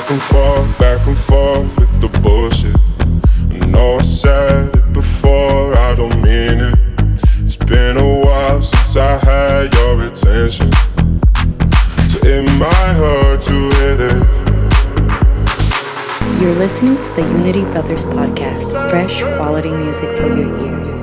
Back and forth, back and forth with the bullshit. I know I said it before, I don't mean it. It's been a while since I had your attention. So it might hurt to hit it. You're listening to the Unity Brothers podcast, fresh quality music for your ears.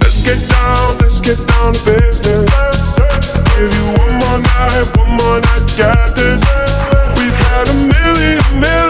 Let's get down, let's get down to business. Give you one more night, one more night get this. We've had a million, million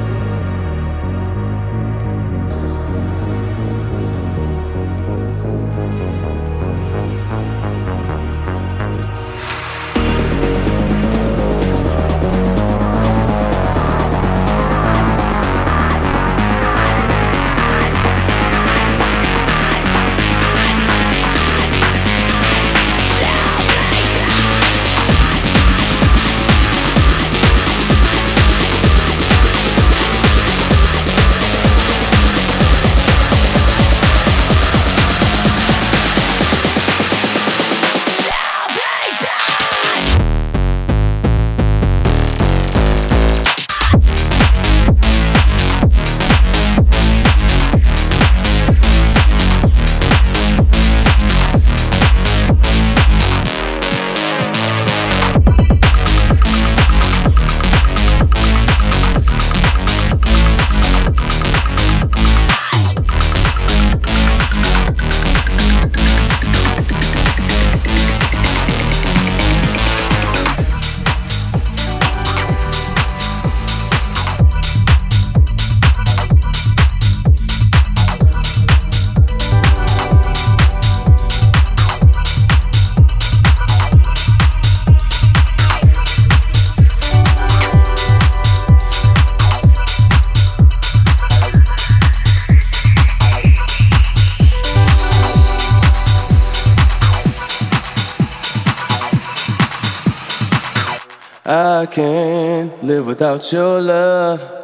Without your love.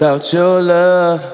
Without your love.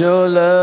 Your love.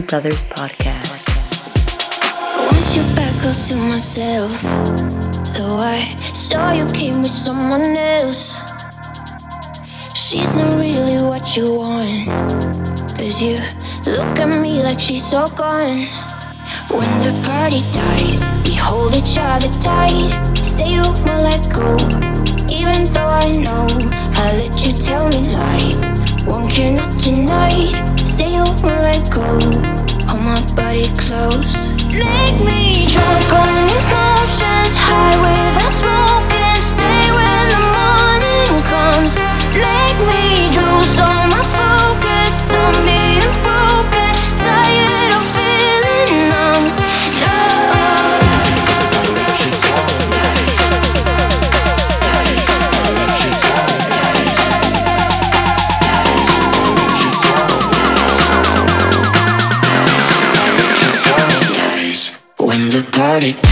Brothers podcast. I want you back up to myself. Though I saw you came with someone else. She's not really what you want. Cause you look at me like she's gone. When the party dies, we hold each other tight. Say you won't let go. Even though I know I let you tell me lies. Won't care not tonight let go. Hold my body close. Make me drunk on emotions, high without smoking. Stay when the morning comes. Make me lose all party.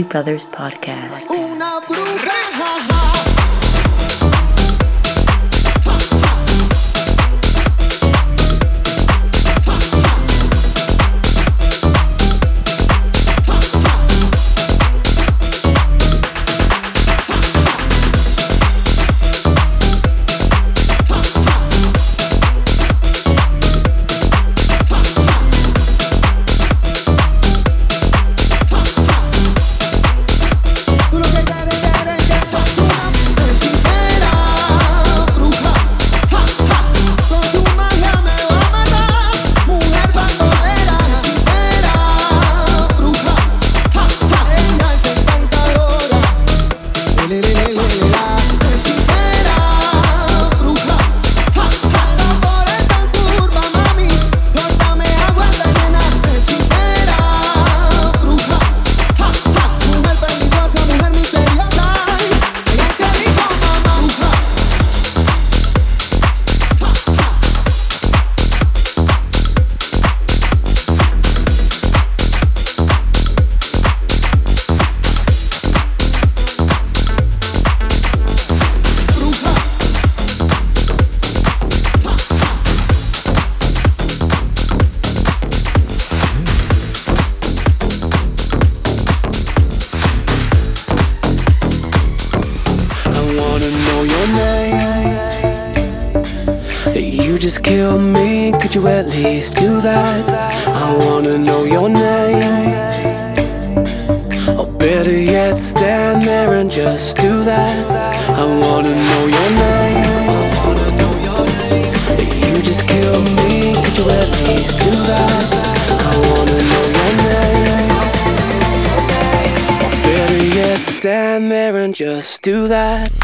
Brothers podcast. that. I wanna know your name. You just kill me, could you at least do that? I wanna know your name. Better yet, stand there and just do that.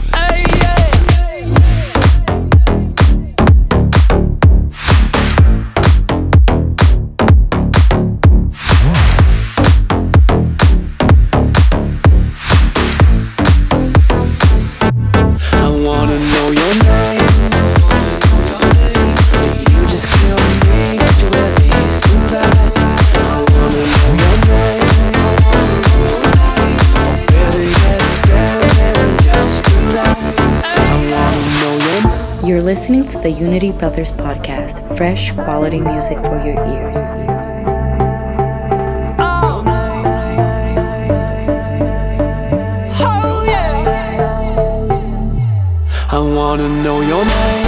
the Unity Brothers podcast, fresh quality music for your ears. Oh, I wanna know your name.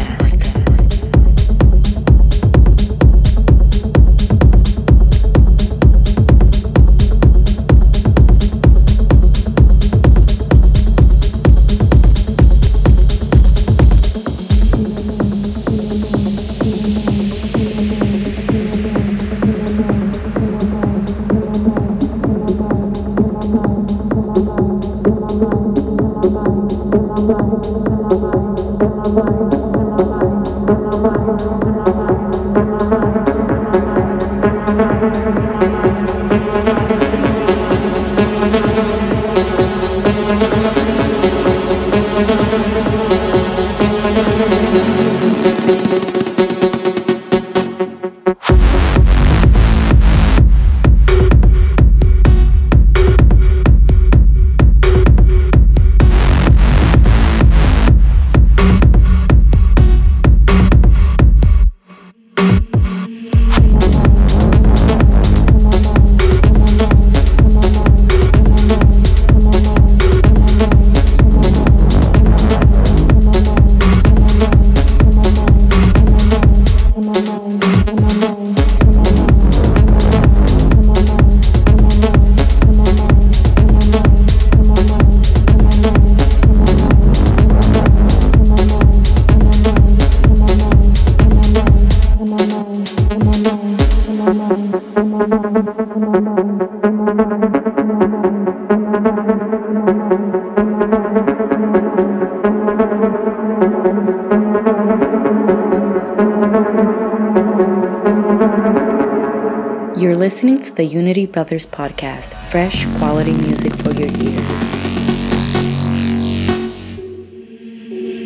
Brothers podcast fresh, quality music for your ears.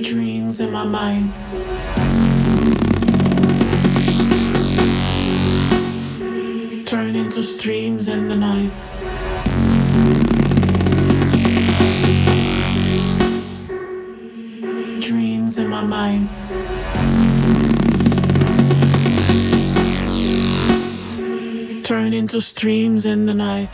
Dreams in my mind. Turn into streams in the night. endless dreams in the night.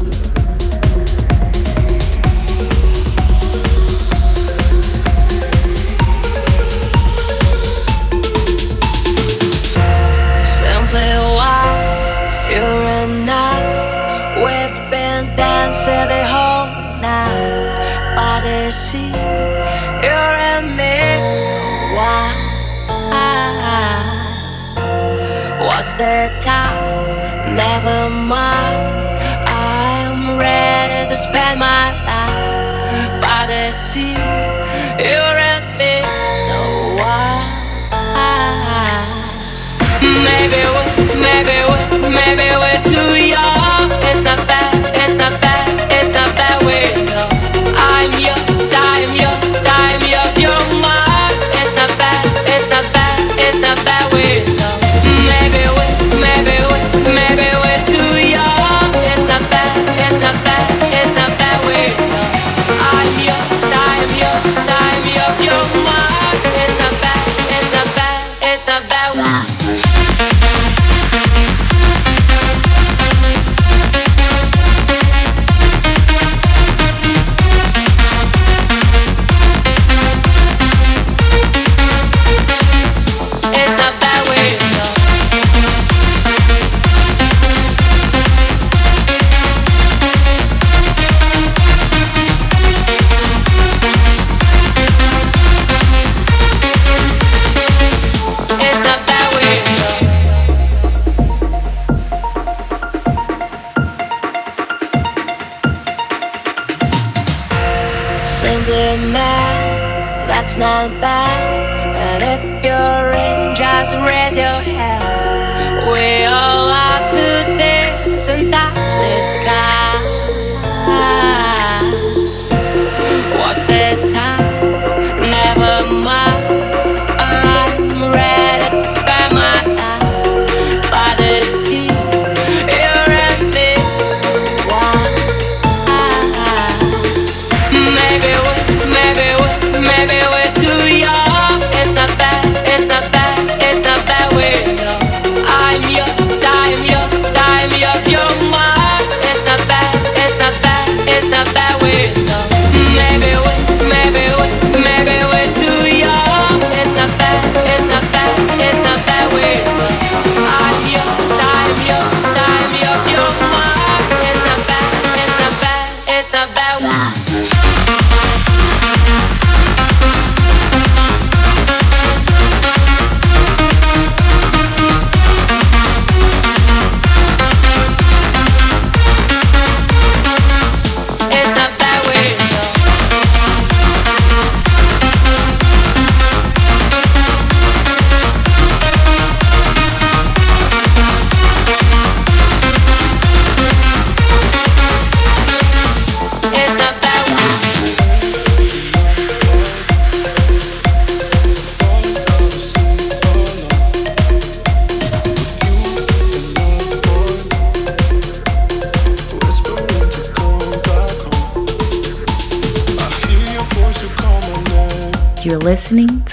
baby.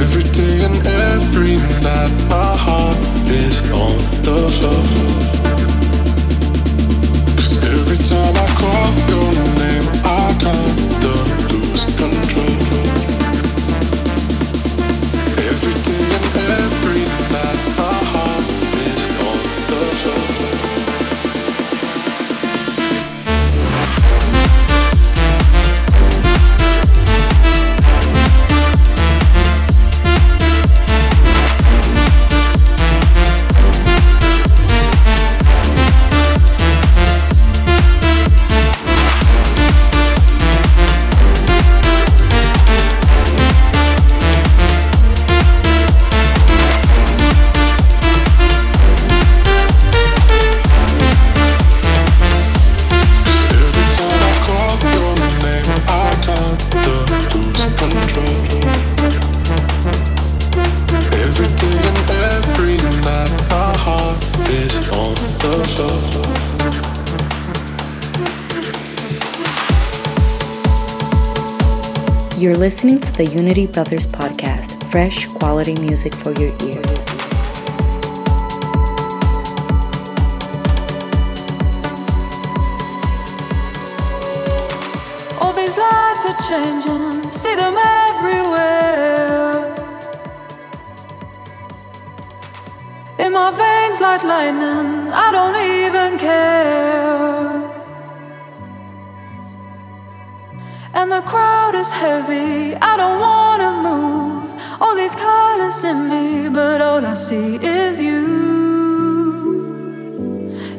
Every day and every night, my heart is on the floor. the Unity Brothers podcast, fresh quality music for your ears. All these lights are changing, see them everywhere. In my veins like lightning, I don't even care. The is heavy, I don't wanna move. All these colors in me, but all I see is you.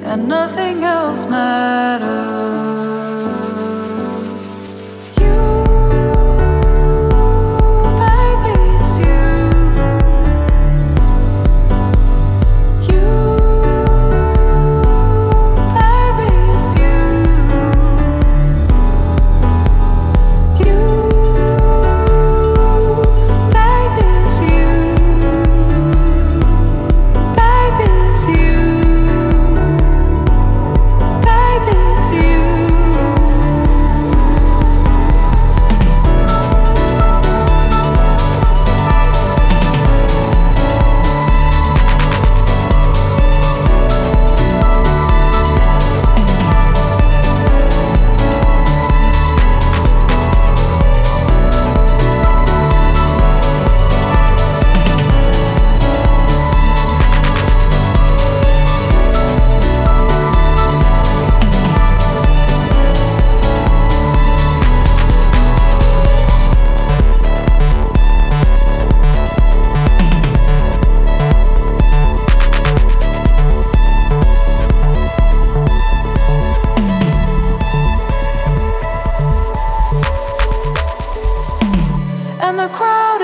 And nothing else matters.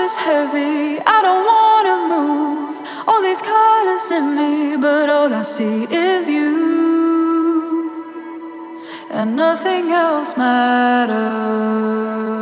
Is heavy, I don't wanna move. All these colors in me, but all I see is you. And nothing else matters.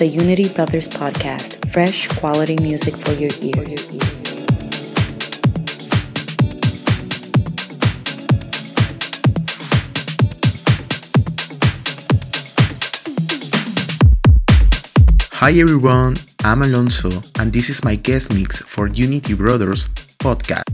The Unity Brothers podcast, fresh quality music for your ears. Hi everyone, I'm Alonso, and this is my guest mix for Unity Brothers podcast.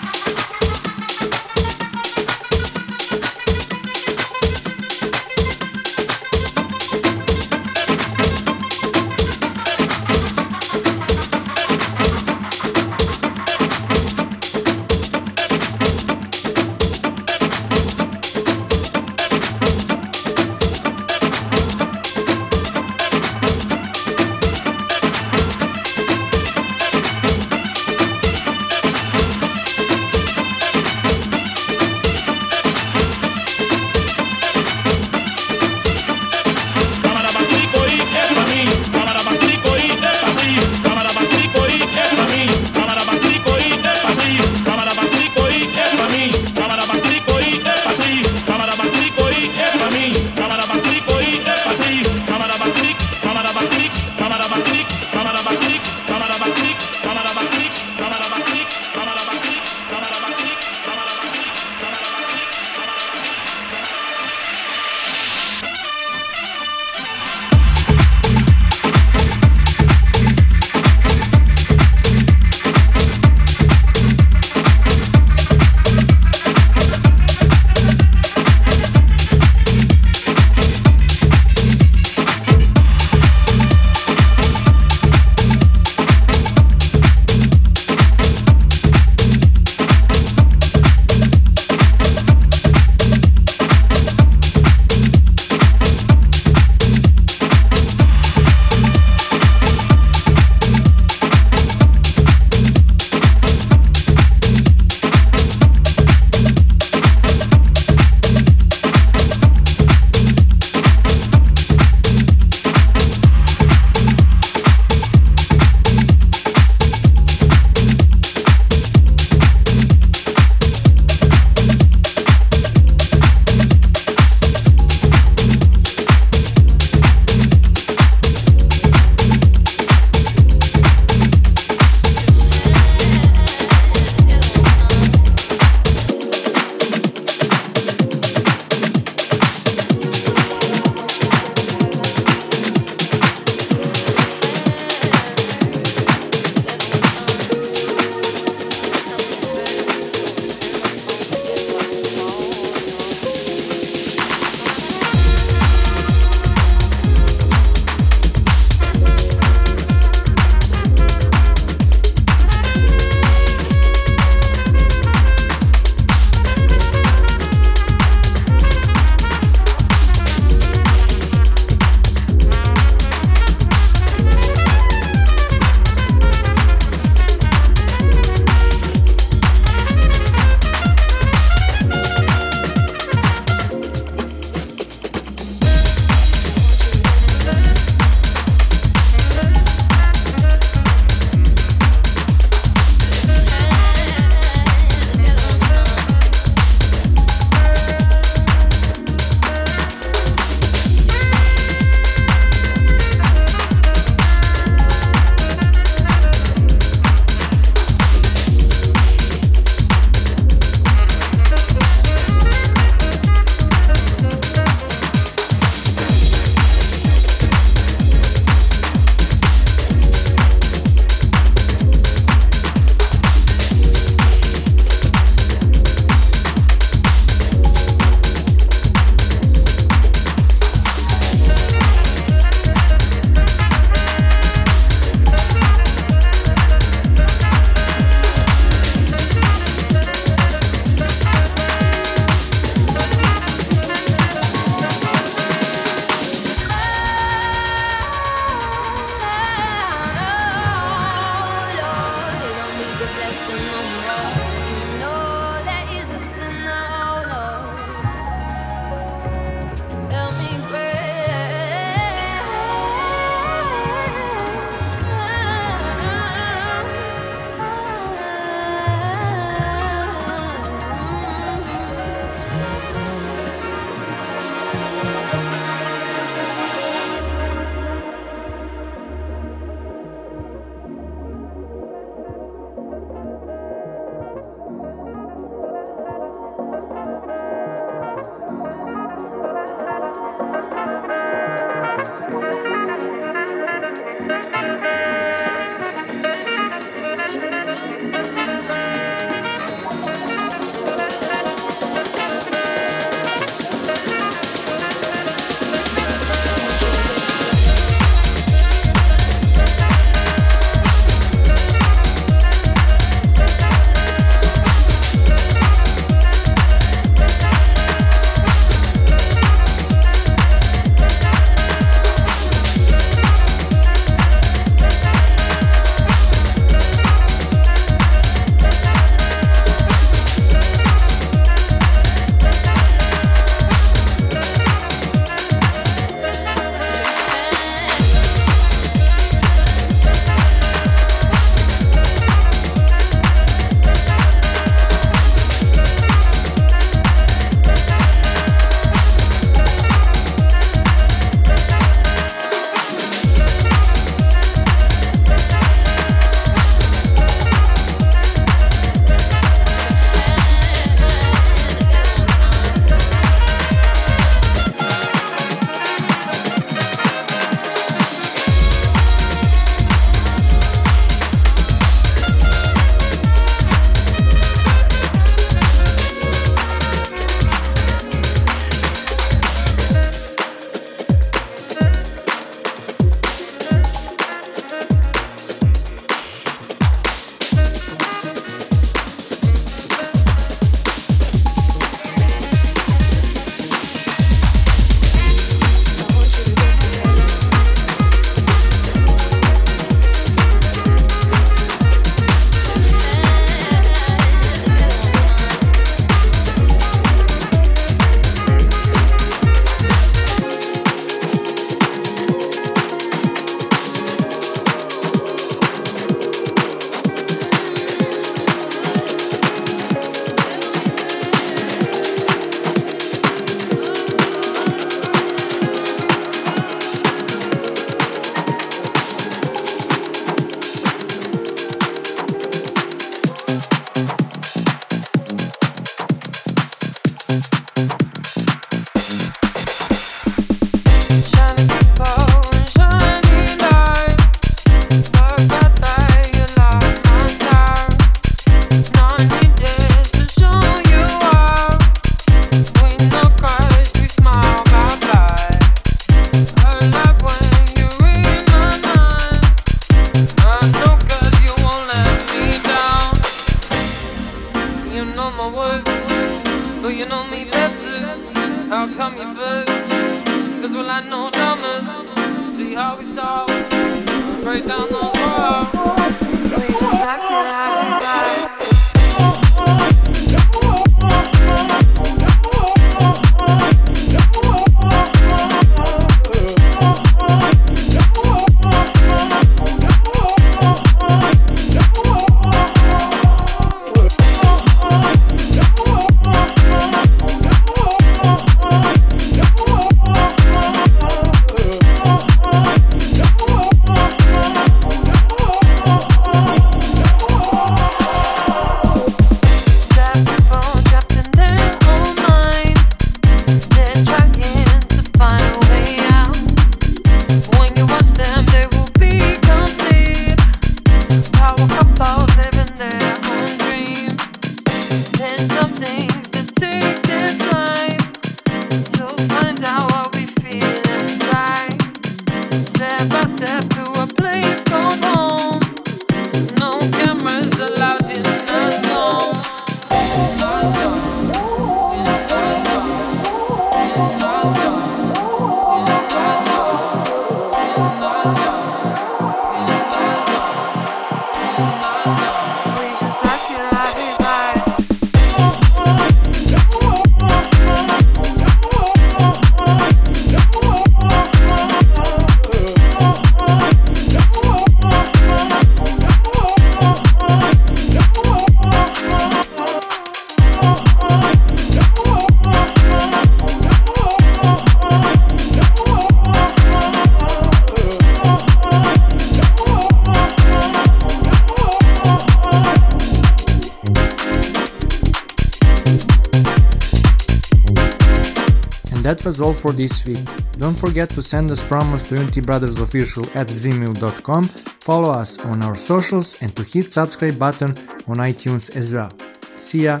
Was all for this week. Don't forget to send us promos to unitybrothersofficial at gmail.com, follow us on our socials, and to hit subscribe button on iTunes as well. See ya!